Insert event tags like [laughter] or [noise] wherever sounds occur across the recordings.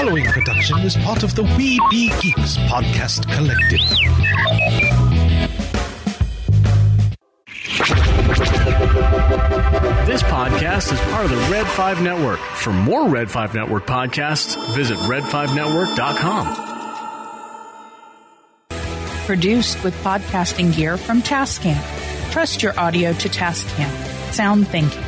following production is part of the We Be Geeks podcast collective. This podcast is part of the Red 5 Network. For more Red 5 Network podcasts, visit red5network.com. Produced with podcasting gear from Tascam. Trust your audio to Tascam. Sound thinking.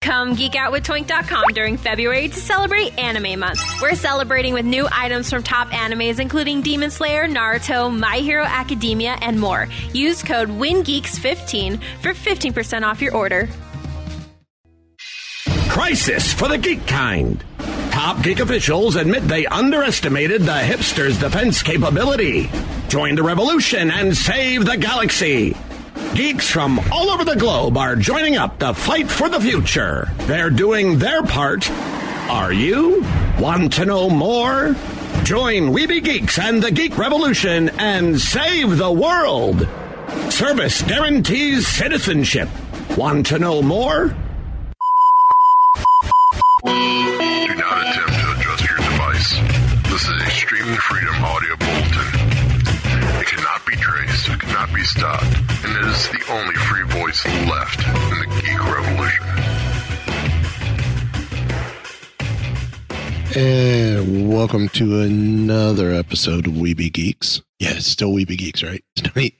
Come geek out with Toynk.com during February to celebrate Anime Month. We're celebrating with new items from top animes including Demon Slayer, Naruto, My Hero Academia, and more. Use code WINGEEKS15 for 15% off your order. Crisis for the geek kind. Top geek officials admit they underestimated the hipsters' defense capability. Join the revolution and save the galaxy. Geeks from all over the globe are joining up to fight for the future. They're doing their part. Are you? Want to know more? Join We Be Geeks and the Geek Revolution and save the world. Service guarantees citizenship. Want to know more? Free voice left in the geek revolution. And welcome to another episode of We Be Geeks. Yeah, it's still We Be Geeks, right? [laughs] Right.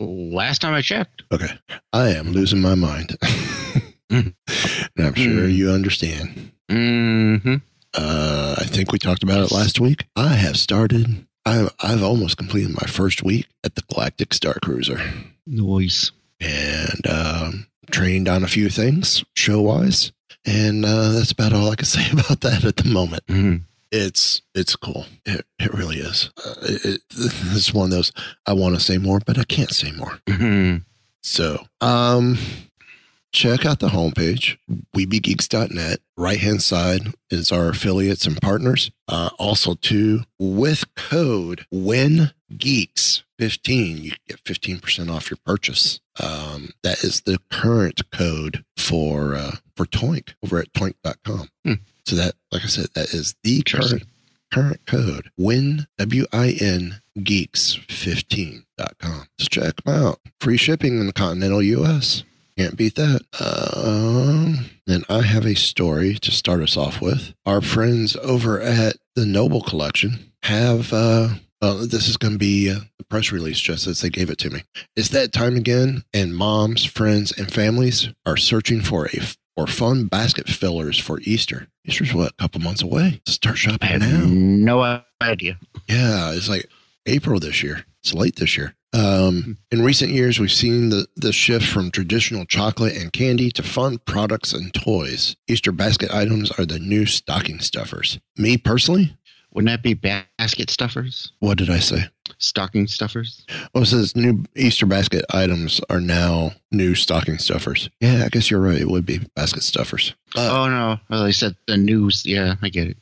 Last time I checked. Okay. I am losing my mind. [laughs] and I'm sure you understand. Mm-hmm. Uh, I think we talked about it last week. I have started, I, I've almost completed my first week at the Galactic Star Cruiser Noise. And um, trained on a few things show wise. And uh, that's about all I can [laughs] say about that at the moment. Mm. it's it's cool. It, it really is. Uh, it, it, [laughs] it's one of those I want to say more, but I can't say more. hmm So, um, check out the homepage, weebegeeks.net. Right hand side is our affiliates and partners. Uh, also, too, with code WINGEEKS15, you get 15% off your purchase. Um, that is the current code for uh, for Toynk over at toynk.com. Hmm. So that, like I said, that is the current current code win w-i-n geeks15.com so check them out free shipping in the continental us can't beat that um and i have a story to start us off with our friends over at the noble collection have uh well, this is going to be uh, the press release just as they gave it to me. It's that time again, and moms, friends, and families are searching for a for fun basket fillers for Easter. Easter's what a couple months away. Start I shopping now. no idea. Yeah, it's like April this year. It's late this year. Um, in recent years, we've seen the, the shift from traditional chocolate and candy to fun products and toys. Easter basket items are the new stocking stuffers. Me personally, Wouldn't that be basket stuffers? what did I say? Stocking stuffers? Oh, it says new Easter basket items are now new stocking stuffers. Yeah, I guess you're right. It would be basket stuffers. Uh, oh, no. Well, they said the news. Yeah, I get it.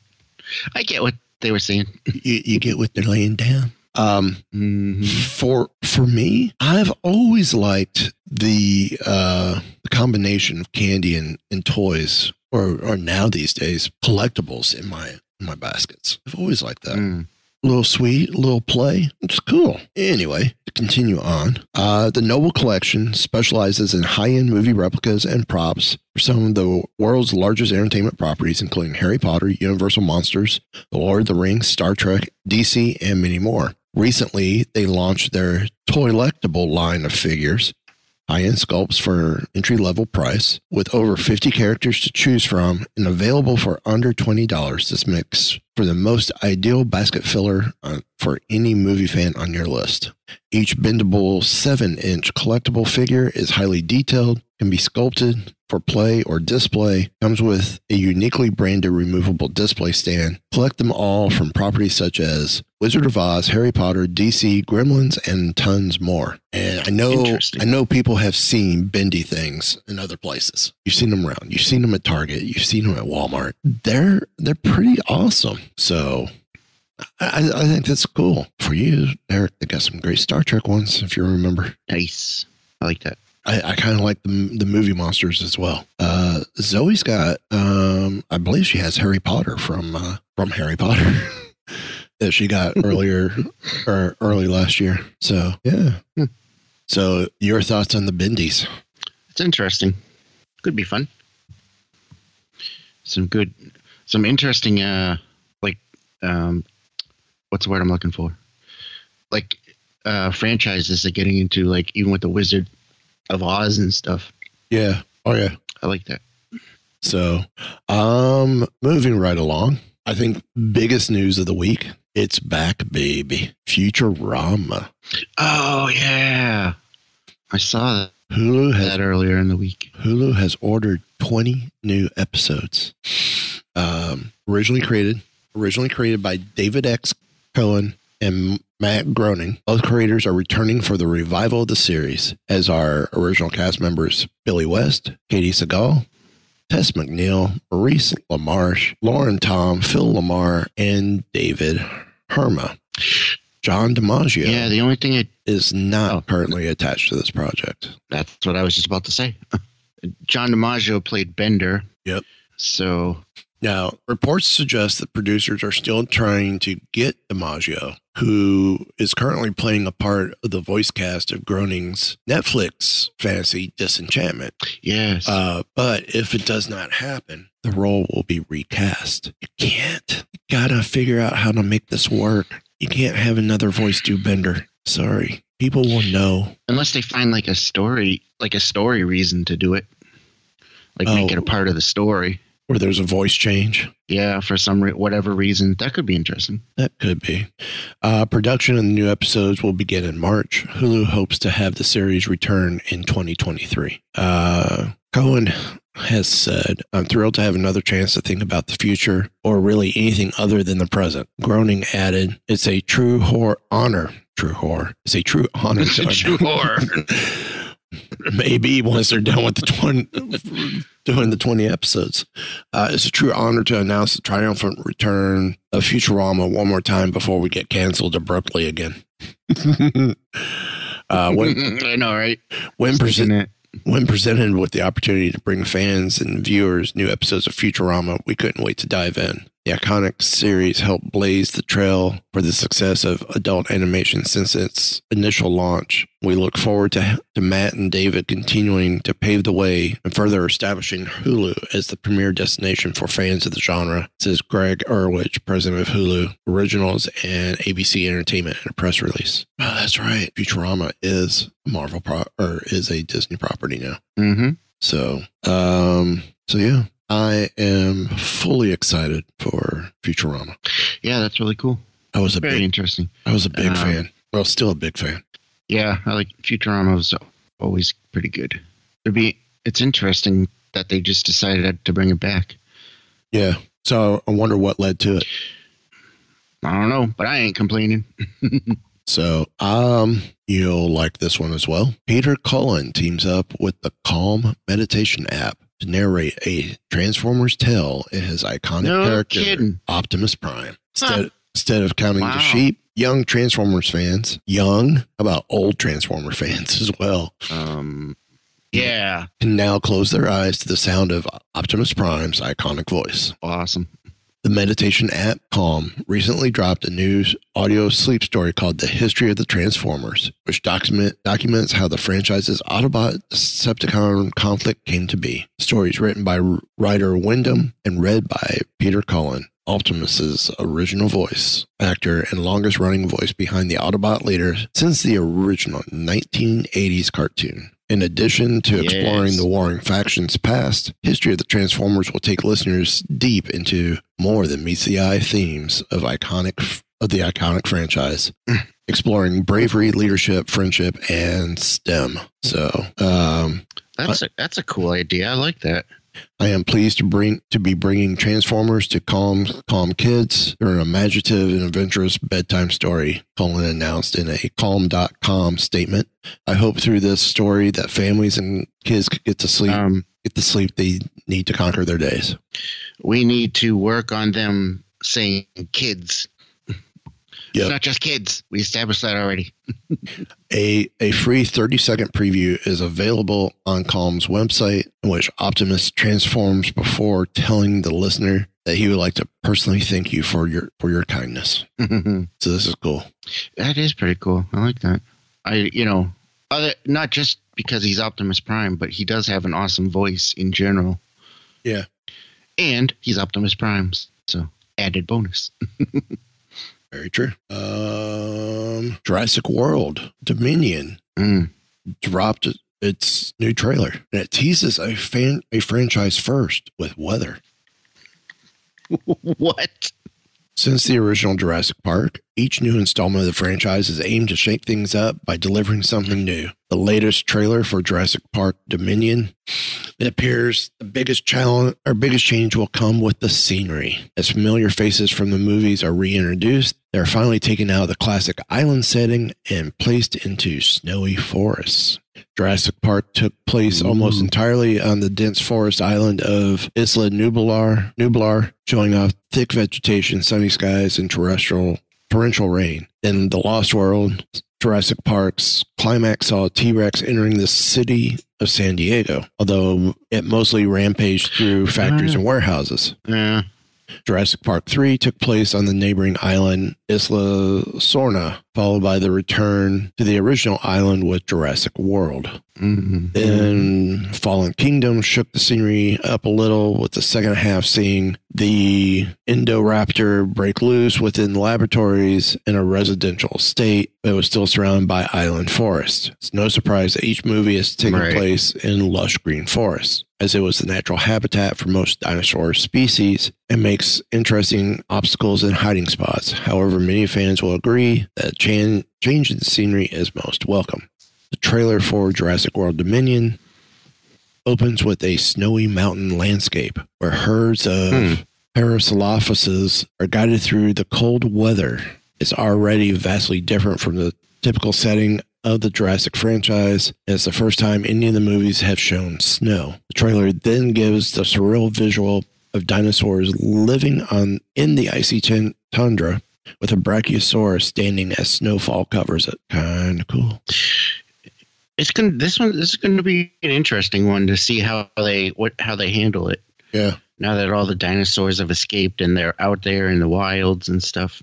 I get what they were saying. you, you get what they're laying down. Um, hmm for for me, I've always liked the uh combination of candy and, and toys, or or now these days collectibles in my in my baskets. I've always liked that. Mm. A little sweet, a little play. It's cool. Anyway, to continue on, uh, the Noble Collection specializes in high end movie replicas and props for some of the world's largest entertainment properties, including Harry Potter, Universal Monsters, The Lord of the Rings, Star Trek, DC, and many more. Recently, they launched their Toylectable line of figures high-end sculpts for entry-level price with over 50 characters to choose from and available for under $20. This makes for the most ideal basket filler uh, for any movie fan on your list. Each bendable 7 inch collectible figure is highly detailed, can be sculpted for play or display, comes with a uniquely branded removable display stand. Collect them all from properties such as Wizard of Oz, Harry Potter, DC, Gremlins, and tons more. And I know I know people have seen bendy things in other places. You've seen them around. You've seen them at Target. You've seen them at Walmart. They're they're pretty awesome. So I, I think that's cool for you, Eric. They got some great Star Trek ones, if you remember. Nice. I like that. I, I kind of like the the movie monsters as well. Uh, Zoe's got, um, I believe she has Harry Potter from uh, from Harry Potter [laughs] that she got [laughs] earlier or early last year. So yeah. Hmm. So your thoughts on the Bendies? It's interesting. Could be fun. Some good, some interesting, uh, like, um, what's the word I'm looking for? Like, uh, franchises are getting into, like, even with the Wizard of Oz and stuff. Yeah. Oh yeah. I like that. So, um, moving right along, I think biggest news of the week. It's back, baby. Futurama. Oh yeah, I saw that, Hulu has that earlier in the week. Hulu has ordered 20 new episodes. Um, originally created, originally created by David X. Cohen and Matt Groening. Both creators are returning for the revival of the series as our original cast members Billy West, Katey Sagal, Tress MacNeille, Maurice LaMarche, Lauren Tom, Phil LaMarr, and David Herman. John DiMaggio Yeah, the only thing I, is not Oh. currently attached to this project. that's what I was just about to say. [laughs] John DiMaggio played Bender. Yep. So Now, reports suggest that producers are still trying to get DiMaggio, who is currently playing a part of the voice cast of Groening's Netflix fantasy Disenchantment. yes, Uh, but if it does not happen, the role will be recast. You can't. You gotta figure out how to make this work. You can't have another voice do Bender. Sorry. People will know. unless they find like a story, like a story reason to do it, like make Oh. it a part of the story. Or there's a voice change. Yeah, for some re- whatever reason, that could be interesting. That could be. Uh, production of the new episodes will begin in March. Hulu hopes to have the series return in 2023. Uh, Cohen has said, I'm thrilled to have another chance to think about the future or really anything other than the present. Groening added, It's a true hor- honor. True horror. It's a true honor [laughs] True horror. [laughs] [laughs] [laughs] maybe once they're done with the 20, doing the 20 episodes. Uh, it's a true honor to announce the triumphant return of Futurama one more time before we get canceled abruptly again. [laughs] uh, when, [laughs] I know, right? when, Isn't presen- it? when presented with the opportunity to bring fans and viewers new episodes of Futurama, we couldn't wait to dive in. The iconic series helped blaze the trail for the success of adult animation since its initial launch. We look forward to, to Matt and David continuing to pave the way and further establishing Hulu as the premier destination for fans of the genre, says Greg Erwich, president of Hulu Originals and ABC Entertainment in a press release. Oh, that's right. Futurama is a Marvel pro- or is a Disney property now. Mm-hmm. So, um, so yeah, I am fully excited for Futurama. Yeah, that's really cool. I was a Very big, interesting. I was a big Um, fan. Well, still a big fan. Yeah, I like Futurama was always pretty good. It'd be it's interesting that they just decided to bring it back. Yeah. So I wonder what led to it. I don't know, but I ain't complaining. [laughs] So, um, you'll like this one as well. Peter Cullen teams up with the Calm meditation app to narrate a Transformers tale in his iconic No character, kidding. Optimus Prime. Huh. Instead, instead of counting Wow. the sheep, young Transformers fans, young, how about old Transformer fans [laughs] as well, Um, yeah, can now close their eyes to the sound of Optimus Prime's iconic voice. awesome. The meditation app Calm recently dropped a new audio sleep story called The History of the Transformers, which document, documents how the franchise's Autobot Decepticon conflict came to be. Is written by writer Wyndham and read by Peter Cullen, Optimus's original voice actor and longest running voice behind the Autobot leader since the original 1980s cartoon. In addition to exploring Yes. the warring factions past, History of the Transformers will take listeners deep into more than meets the eye themes of iconic of the iconic franchise, exploring bravery, leadership, friendship, and STEM. So, um, That's a that's a cool idea. I like that. I am pleased to bring to be bringing Transformers to calm calm kids. They're an imaginative and adventurous bedtime story, Cullen announced in a calm.com statement. I hope through this story that families and kids could get to sleep Um, get the sleep they need to conquer their days. we need to work on them saying kids. Yep. It's not just kids. We established that already. [laughs] A a free 30 second preview is available on Calm's website in which Optimus transforms before telling the listener that he would like to personally thank you for your for your kindness. [laughs] So this is cool. That is pretty cool. I like that. I you know, other not just because he's Optimus Prime, but he does have an awesome voice in general. Yeah. And he's Optimus Prime's, so added bonus. [laughs] Very true. Um, Jurassic World Dominion Mm. dropped its new trailer, and it teases a fan a franchise first with weather. [laughs] what? Since the original Jurassic Park, each new installment of the franchise is aimed to shake things up by delivering something new. The latest trailer for Jurassic Park Dominion, it appears the biggest challenge or biggest change will come with the scenery. As familiar faces from the movies are reintroduced, they're finally taken out of the classic island setting and placed into snowy forests. Jurassic Park took place almost entirely on the dense forest island of Isla Nublar, Nublar, showing off thick vegetation, sunny skies, and terrestrial torrential rain. In The Lost World, Jurassic Park's climax saw T Rex entering the city of San Diego, although it mostly rampaged through factories ah. and warehouses. Yeah. Jurassic Park 3 took place on the neighboring island Isla Sorna, followed by the return to the original island with Jurassic World. Mm-hmm. Then Fallen Kingdom shook the scenery up a little, with the second half seeing the Indoraptor break loose within laboratories in a residential state, but it was still surrounded by island forest. It's no surprise that each movie is taking Right. place in lush green forests, as it was the natural habitat for most dinosaur species and makes interesting obstacles and hiding spots. However, many fans will agree that chan- change in scenery is most welcome. The trailer for Jurassic World Dominion opens with a snowy mountain landscape where herds of Hmm. Parasaurolophus are guided through the cold weather. It's already vastly different from the typical setting of the Jurassic franchise, it's the first time any of the movies have shown snow. The trailer then gives the surreal visual of dinosaurs living on in the icy tin- tundra with a brachiosaurus standing as snowfall covers it. Kind of cool. It's gonna this one this is gonna be an interesting one to see how they what how they handle it. Yeah. Now that all the dinosaurs have escaped and they're out there in the wilds and stuff.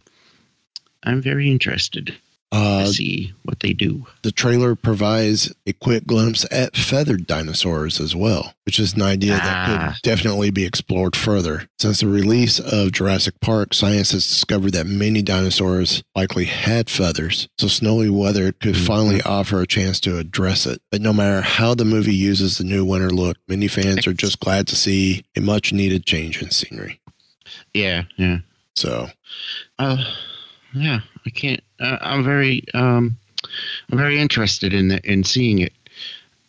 I'm very interested Uh, see what they do. the trailer provides a quick glimpse at feathered dinosaurs as well, which is an idea that Ah. could definitely be explored further. Since the release of Jurassic Park, science has discovered that many dinosaurs likely had feathers, so snowy weather could Mhm. finally offer a chance to address it. But no matter how the movie uses the new winter look, many fans are just glad to see a much needed change in scenery. Yeah, yeah. So, Uh, yeah, I can't. Uh, I'm very, um, I'm very interested in the, in seeing it.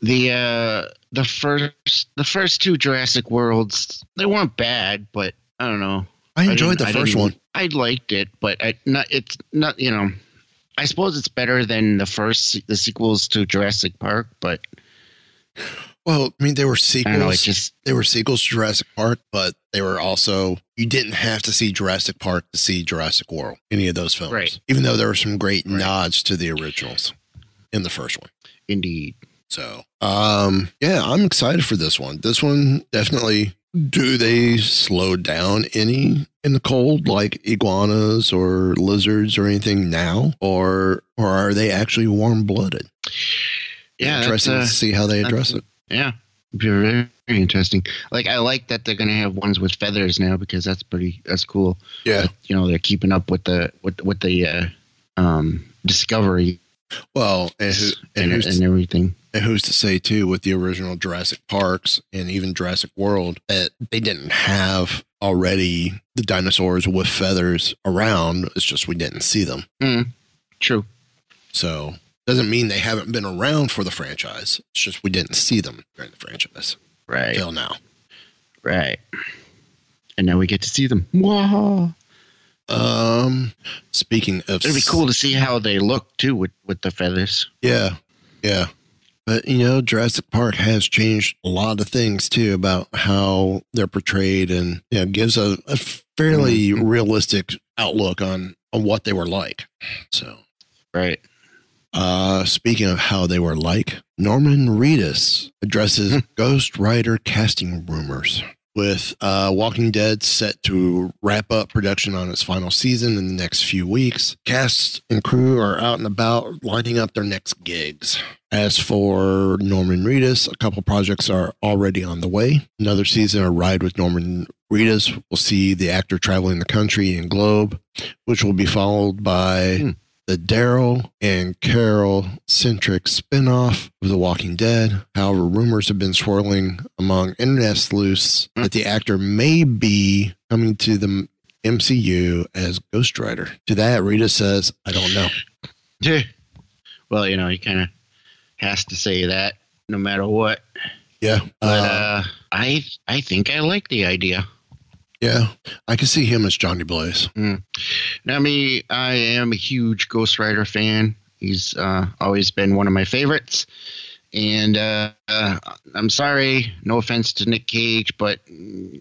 The uh, the first the first two Jurassic Worlds they weren't bad, but I don't know. I enjoyed didn't- the first didn't- one. I liked it, but I not it's not you know. I suppose it's better than the first the sequels to Jurassic Park, but Well, I mean, they were sequels. know. It just they were sequels to Jurassic Park, but they were also you didn't have to see Jurassic Park to see Jurassic World. Any of those films, Right. Even though there were some great Right. nods to the originals in the first one. indeed. So, um, yeah, I'm excited for this one. This one definitely. Do they slow down any in the cold, like iguanas or lizards or anything now, or or are they actually warm blooded? Yeah, interesting uh, to see how they address it. Yeah, very, very interesting. Like I like that they're gonna have ones with feathers now because that's pretty. That's cool. Yeah. you know they're keeping up with the with with the uh, um, discovery Well, and, who, and and, and everything. And who's to say too with the original Jurassic Parks and even Jurassic World that they didn't have already the dinosaurs with feathers around. It's just we didn't see them. Mm, true. So doesn't mean they haven't been around for the franchise. It's just we didn't see them during the franchise Right. till now. Right. And now we get to see them. Wow. Um, speaking of, It'd be cool to see how they look too with, with the feathers. Yeah, yeah. But you know, Jurassic Park has changed a lot of things too about how they're portrayed, and you know, gives a, a fairly realistic outlook on on what they were like. So, Right. Uh, speaking of how they were like, Norman Reedus addresses Ghost Rider casting rumors. With uh, Walking Dead set to wrap up production on its final season in the next few weeks, cast and crew are out and about lining up their next gigs. As for Norman Reedus, a couple projects are already on the way. Another season of Ride with Norman Reedus will see the actor traveling the country and globe, which will be followed by Hmm. The Daryl and Carol centric spinoff of The Walking Dead. However, rumors have been swirling among internet sleuths that the actor may be coming to the MCU as Ghost Rider. To that, Reedus says, I don't know. Yeah. Well, you know, he kind of has to say that no matter what. Yeah. But Uh, uh, I I think I like the idea. Yeah. I can see him as Johnny Blaze. Now, me, I am a huge Ghost Rider fan. He's uh, always been one of my favorites. And uh, uh, I'm sorry, no offense to Nick Cage, but mm,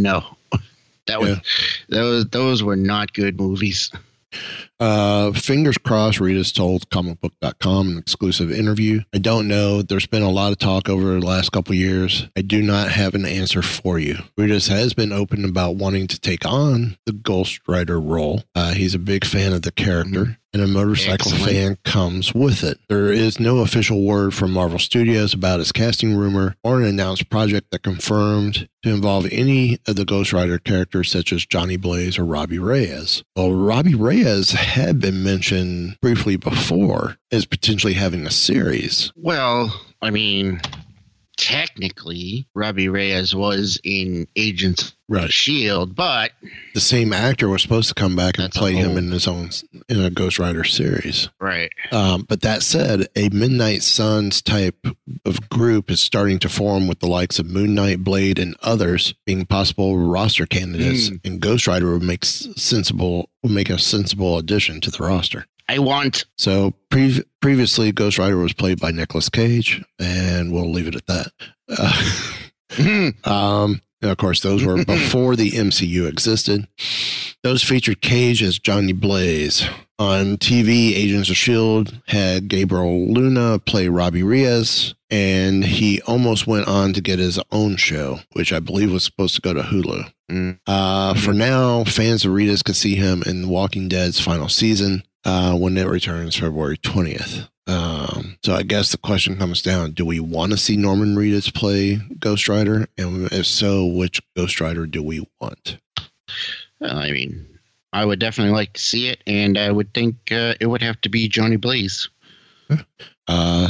no, [laughs] that was Yeah. those those were not good movies. Uh, fingers crossed, Reedus told comicbook.com an exclusive interview. I don't know. There's been a lot of talk over the last couple years. I do not have an answer for you. Reedus has been open about wanting to take on the Ghost Rider role. Uh, he's a big fan of the character. And a motorcycle Excellent. fan comes with it. There is no official word from Marvel Studios about his casting rumor or an announced project that confirmed to involve any of the Ghost Rider characters, such as Johnny Blaze or Robbie Reyes. Well, Robbie Reyes had been mentioned briefly before as potentially having a series. Well, I mean, technically, Robbie Reyes was in Agents Right. of Shield, but The same actor was supposed to come back and play him in his own in a Ghost Rider series. right, Um, but that said, a Midnight Suns type of group is starting to form with the likes of Moon Knight, Blade, and others being possible roster candidates. And Ghost Rider would make sensible would make a sensible addition to the roster. I want So pre- previously, Ghost Rider was played by Nicolas Cage, and we'll leave it at that. [laughs] Uh, um, of course, those were [laughs] before the MCU existed. Those featured Cage as Johnny Blaze. On TV, Agents of S.H.I.E.L.D. Had Gabriel Luna play Robbie Reyes, and he almost went on to get his own show, which I believe was supposed to go to Hulu. Mm. Uh, for now, fans of Reedus can see him in Walking Dead's final season uh, when it returns February 20th. Um, so I guess the question comes down: Do we want to see Norman Reedus play Ghost Rider, and if so, which Ghost Rider do we want? Well, I mean, I would definitely like to see it, and I would think uh, it would have to be Johnny Blaze. Uh,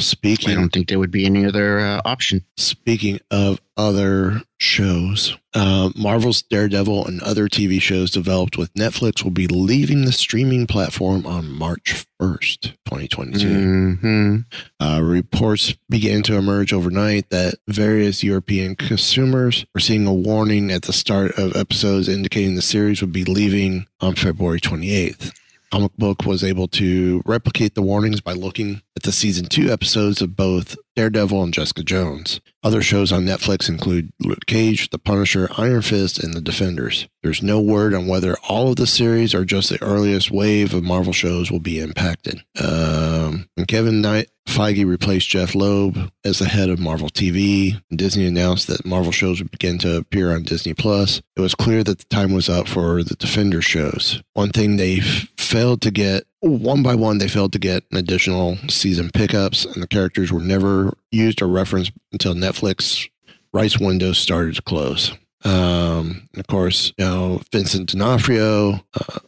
I don't think there would be any other uh, option. Speaking of other shows, uh, Marvel's Daredevil and other TV shows developed with Netflix will be leaving the streaming platform on March 1st, 2022. hmm Uh, reports began to emerge overnight that various European consumers were seeing a warning at the start of episodes indicating the series would be leaving on February 28th. Comic Book was able to replicate the warnings by looking at the season two episodes of both Daredevil and Jessica Jones. Other shows on Netflix include Luke Cage, The Punisher, Iron Fist, and The Defenders. There's no word on whether all of the series or just the earliest wave of Marvel shows will be impacted. Um, when Kevin Knight, Feige replaced Jeph Loeb as the head of Marvel TV, Disney announced that Marvel shows would begin to appear on Disney Plus. It was clear that the time was up for the Defender shows. One thing they failed to get one by one, they failed to get an additional season pickups, and the characters were never used or referenced until Netflix rights windows started to close. Um, and of course, you know, Vincent D'Onofrio uh,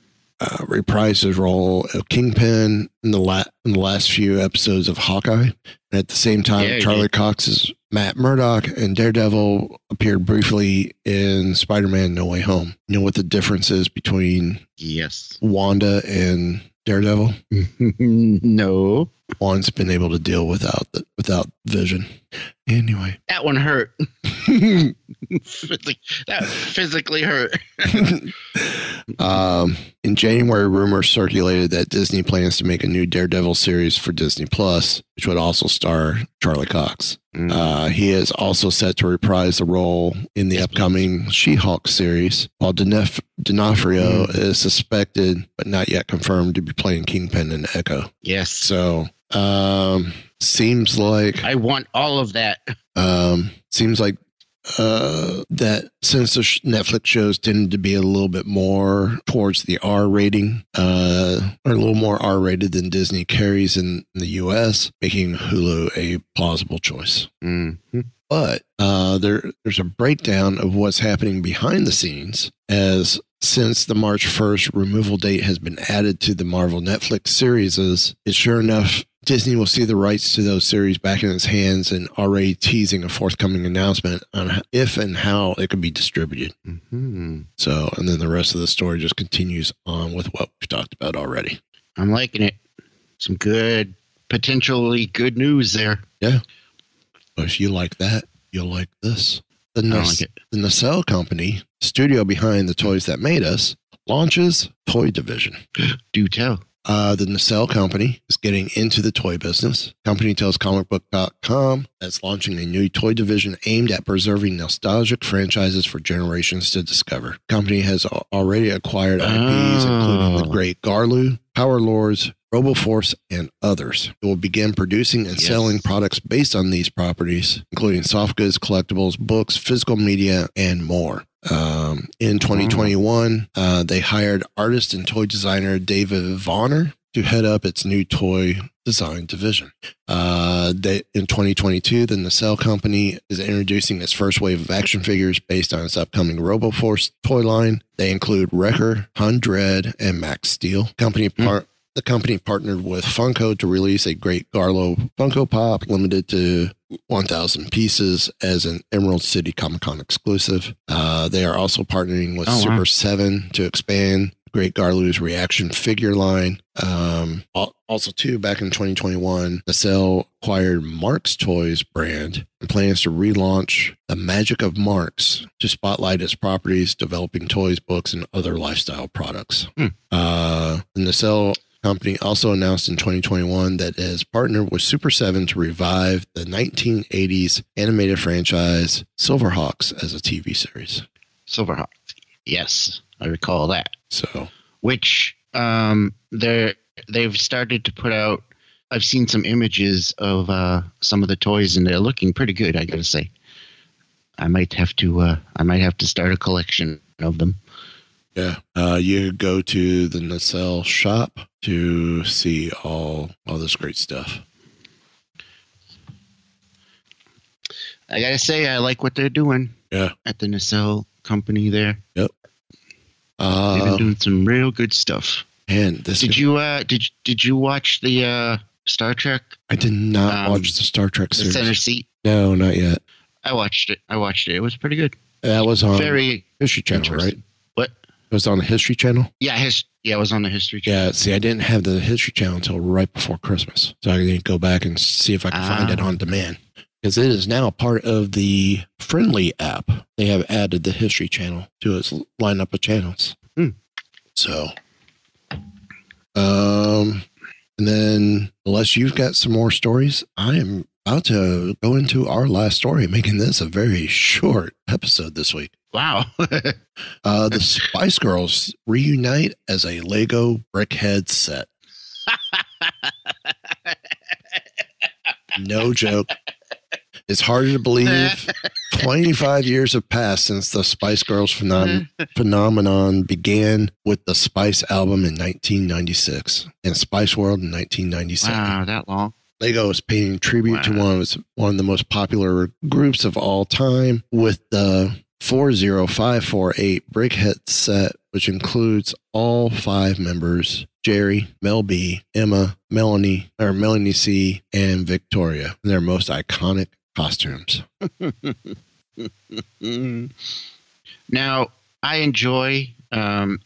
uh, reprised his role of Kingpin in the, la- in the last few episodes of Hawkeye. At the same time, Yeah, Charlie did. Cox's Matt Murdock and Daredevil appeared briefly in Spider Man No Way Home. You know what the difference is between Yes. Wanda and Daredevil? [laughs] no. One's been able to deal without the, without Vision. Anyway, That one hurt. [laughs] That physically hurt. [laughs] um, in January, rumors circulated that Disney plans to make a new Daredevil series for Disney Plus, which would also star Charlie Cox. Mm. Uh, he is also set to reprise the role in the upcoming She-Hulk series, while Denef- D'Onofrio is suspected but not yet confirmed to be playing Kingpin and Echo. yes. So, um, seems like I want all of that. um, seems like uh, that since the sh- Netflix shows tended to be a little bit more towards the R rating, uh, or a little more R rated than Disney carries in the US, making Hulu a plausible choice. Mm. But uh, there, there's a breakdown of what's happening behind the scenes as since the March 1st removal date has been added to the Marvel Netflix series, is it's sure enough Disney will see the rights to those series back in its hands and already teasing a forthcoming announcement on if and how it could be distributed. hmm So, and then the rest of the story just continues on with what we've talked about already. I'm liking it. Some good, potentially good news there. So if you like that, you'll like this. The, Nas- like the Nacelle Company, studio behind the toys that made us, launches toy division. [gasps] Do tell. Uh, the Nacelle Company is getting into the toy business. Company tells comicbook.com that it's launching a new toy division aimed at preserving nostalgic franchises for generations to discover. Company has already acquired IPs, including The Oh. Great Garloo, Power Lords, RoboForce, and others. It will begin producing and Yes. selling products based on these properties, including soft goods, collectibles, books, physical media, and more. Um, in 2021, uh, they hired artist and toy designer David Vonner to head up its new toy design division. Uh, they, in 2022, the Nacelle Company is introducing its first wave of action figures based on its upcoming RoboForce toy line. They include Wrecker, Hun Dredd, and Max Steel. Company part. The company partnered with Funko to release a Great Garloo Funko Pop limited to 1,000 pieces as an Emerald City Comic Con exclusive. Uh, they are also partnering with Oh, wow. Super 7 to expand Great Garloo's reaction figure line. Um, also, too, back in 2021, Nacelle acquired Marx Toys brand and plans to relaunch the Magic of Marx to spotlight its properties, developing toys, books, and other lifestyle products. Hmm. Uh, the Nacelle company also announced in 2021 that it has partnered with Super 7 to revive the 1980s animated franchise Silverhawks as a TV series. Silverhawks. Yes, I recall that. So, Which um, they're they've started to put out. I've seen some images of uh, some of the toys, and they're looking pretty good. I gotta say. I might have to. Uh, I might have to start a collection of them. yeah, uh, you go to the Nacelle shop to see all all this great stuff. I gotta say, I like what they're doing Yeah. at the Nacelle company. There, Yep, uh, they've been Uh, doing some real good stuff. and this Did you uh did did you watch the uh Star Trek I did not um, watch the Star Trek the series. center seat? No, not yet. I watched it. I watched it. It was pretty good. That was on Very History Channel, right? What? It was on the History Channel. Yeah, his yeah, it was on the History Channel. Yeah, see, I didn't have the History Channel until right before Christmas, so I didn't go back and see if I could find Ah. it on demand because it is now part of the Friendly app. They have added the History Channel to its lineup of channels. Hmm. So, um, and then unless you've got some more stories, I am about to go into our last story, making this a very short episode this week. Wow. [laughs] Uh, the Spice Girls reunite as a Lego Brickhead set. No joke. It's harder to believe. [laughs] 25 years have passed since the Spice Girls phenom- [laughs] phenomenon began with the Spice album in 1996 and Spice World in 1997. wow, that long. Lego is paying tribute to one of one of the most popular groups of all time with the 40548 Brickhead set, which includes all five members Geri, Mel B, Emma, Melanie, or Melanie C, and Victoria in their most iconic costumes. [laughs] now, I enjoy um,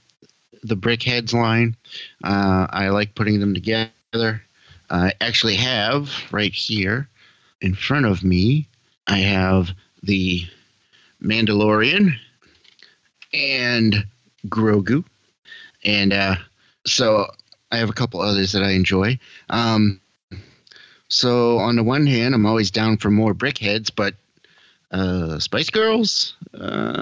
the Brickheads line. Uh, I like putting them together. I actually have right here in front of me, I have the Mandalorian and Grogu. And uh, so I have a couple others that I enjoy. Um, so on the one hand, I'm always down for more brickheads, but uh, Spice Girls, uh,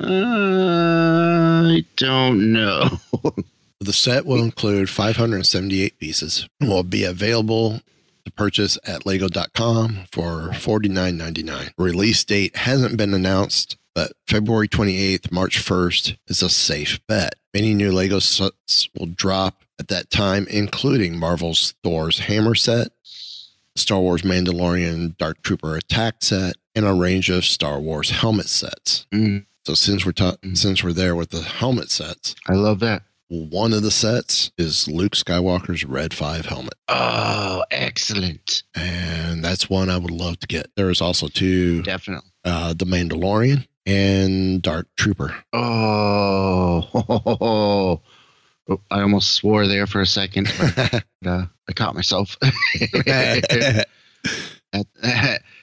I don't know. [laughs] the set will include 578 pieces and will be available to purchase at lego.com for $49.99. Release date hasn't been announced, but February 28th, March 1st is a safe bet. Many new Lego sets will drop at that time, including Marvel's Thor's Hammer set, Star Wars Mandalorian Dark Trooper Attack set, and a range of Star Wars helmet sets. Mm, So since we're ta- since we're there with the helmet sets, I love that. one of the sets is Luke Skywalker's Red 5 helmet. Oh, excellent. And that's one I would love to get. There is also two Definitely. uh, The Mandalorian and Dark Trooper. Oh, [laughs] I almost swore there for a second, but [laughs] uh, I caught myself. [laughs] that,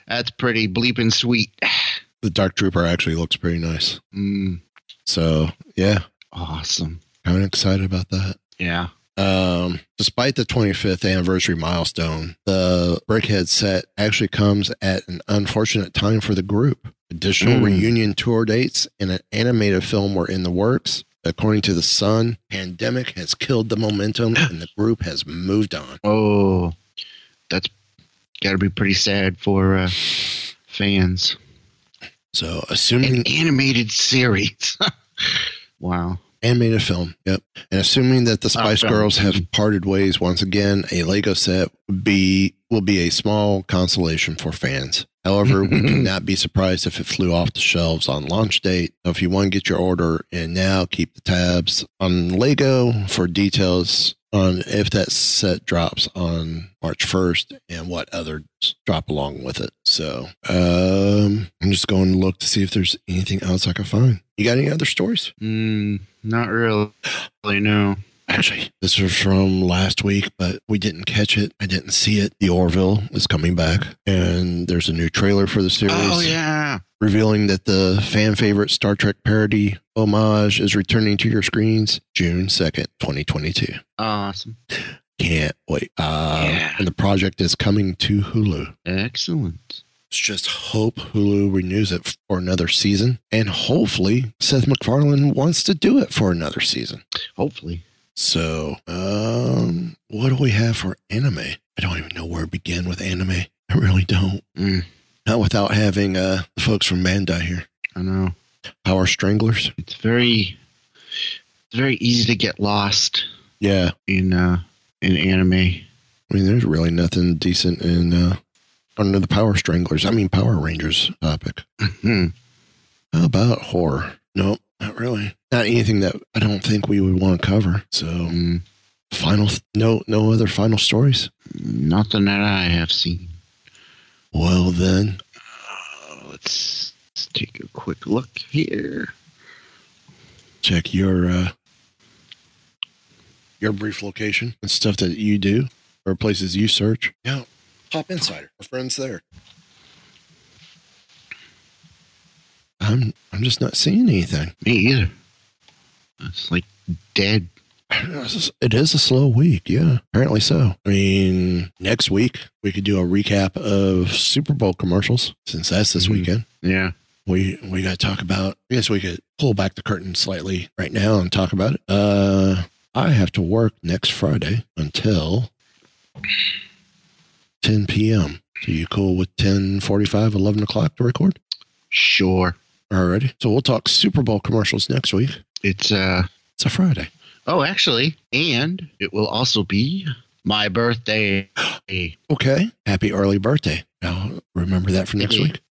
that's pretty bleeping sweet. [sighs] the Dark Trooper actually looks pretty nice. Mm, So, yeah, awesome. kind of excited about that. Yeah. Um, despite the 25th anniversary milestone, the Brickhead set actually comes at an unfortunate time for the group. Additional Mm. reunion tour dates and an animated film were in the works. According to The Sun, pandemic has killed the momentum [gasps] and the group has moved on. Oh, that's got to be pretty sad for uh, fans. So, assuming An animated series. [laughs] wow. Animated film, yep. And assuming that the Spice. Girls have parted ways once again, a Lego set would be will be a small consolation for fans. However, we could [laughs] not be surprised if it flew off the shelves on launch date. So if you want to get your order in now, keep the tabs on Lego for details on if that set drops on March 1st and what others drop along with it. So um, I'm just going to look to see if there's anything else I can find. You got any other stories? Mm, not really. No. Actually, this was from last week, but we didn't catch it. I didn't see it. The Orville is coming back, and there's a new trailer for the series. Oh yeah. Revealing that the fan favorite Star Trek parody homage is returning to your screens June 2nd, 2022. Awesome. Can't wait. Uh, Yeah. And the project is coming to Hulu. Excellent. Let's just hope Hulu renews it for another season. And hopefully, Seth MacFarlane wants to do it for another season. Hopefully. So, um, what do we have for anime? I don't even know where to begin with anime. I really don't. Mm, Not without having uh, the folks from Bandai here. I know. Power Stranglers. It's very it's very easy to get lost Yeah. in uh in anime. I mean, there's really nothing decent in uh, under the Power Stranglers. I mean, Power Rangers topic. Hmm. How about horror? Nope, not really. Not anything that I don't think we would want to cover. So, Mm, final, no, no other final stories. nothing that I have seen. Well, then, Uh, let's, let's take a quick look here. check your uh, your brief location and stuff that you do or places you search. Yeah, Pop Insider. Our friends there. I'm I'm just not seeing anything. Me either. It's like dead. It is a slow week, yeah. Apparently so. I mean, next week we could do a recap of Super Bowl commercials since that's this Mhm. weekend. Yeah. We we got to talk about. I guess we could pull back the curtain slightly right now and talk about it. Uh, I have to work next Friday until 10 p.m. So you cool with 10, 45, 11 o'clock to record? Sure. Alrighty. So we'll talk Super Bowl commercials next week. It's uh It's a Friday. oh actually, and it will also be my birthday. Okay. Happy early birthday. Now remember that for next week.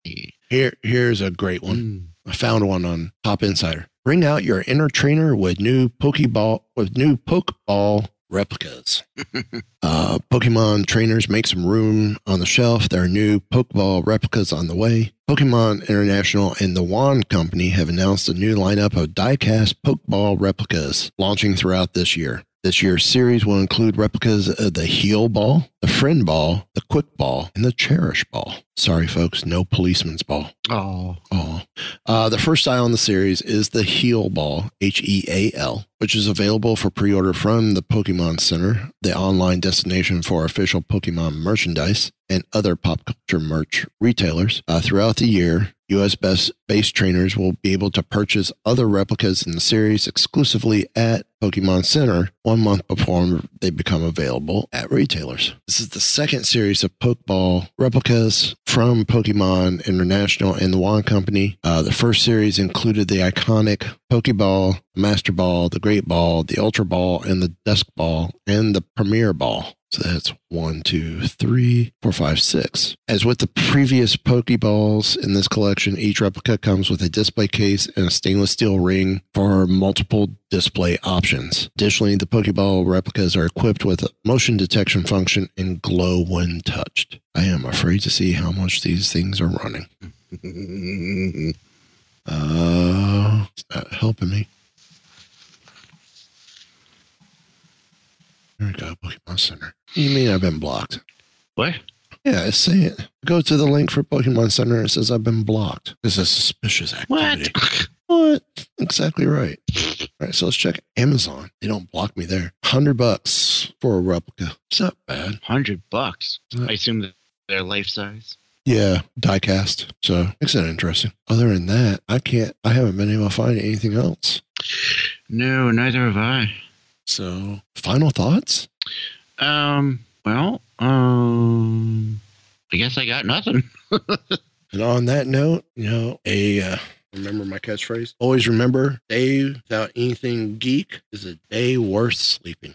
Here, here's a great one. Mm. I found one on Pop Insider. Bring out your inner trainer with new Pokeball with new Pokeball replicas. [laughs] uh, Pokemon trainers make some room on the shelf. There are new Pokeball replicas on the way. Pokemon International and the Wand Company have announced a new lineup of diecast Pokeball replicas launching throughout this year. This year's series will include replicas of the Heal Ball, the Friend Ball, the Quick Ball, and the Cherish Ball. Sorry, folks, no Policeman's Ball. Oh, Oh. Uh, the first style in the series is the Heal Ball, H E A L, which is available for pre order from the Pokemon Center, the online destination for official Pokemon merchandise and other pop culture merch retailers. Uh, throughout the year, US best base trainers will be able to purchase other replicas in the series exclusively at Pokemon Center one month before they become available at retailers. This is the second series of Pokeball replicas from Pokemon International and the Wand Company. Uh, the first series included the iconic Pokeball, Master Ball, the Great Ball, the Ultra Ball, and the Dusk Ball, and the Premier Ball. So that's one, two, three, four, five, six. As with the previous Pokeballs in this collection, each replica comes with a display case and a stainless steel ring for multiple display options. Additionally, the Pokeball replicas are equipped with a motion detection function and glow when touched. I am afraid to see how much these things are running. [laughs] Uh, it's not helping me. There we go, Pokemon Center. You mean I've been blocked? what? Yeah, it's saying it. go to the link for Pokemon Center. and It says I've been blocked. This is suspicious activity. What? What? Exactly right. All right, so let's check Amazon. They don't block me there. Hundred bucks for a replica. It's not bad. Hundred bucks. I assume that they're life size. Yeah, diecast. So makes that interesting. Other than that, I can't. I haven't been able to find anything else. No, neither have I. So, final thoughts? Um. Well. Um. I guess I got nothing. [laughs] And on that note, you know, a uh, remember my catchphrase. Always remember, day without anything geek is a day worth sleeping.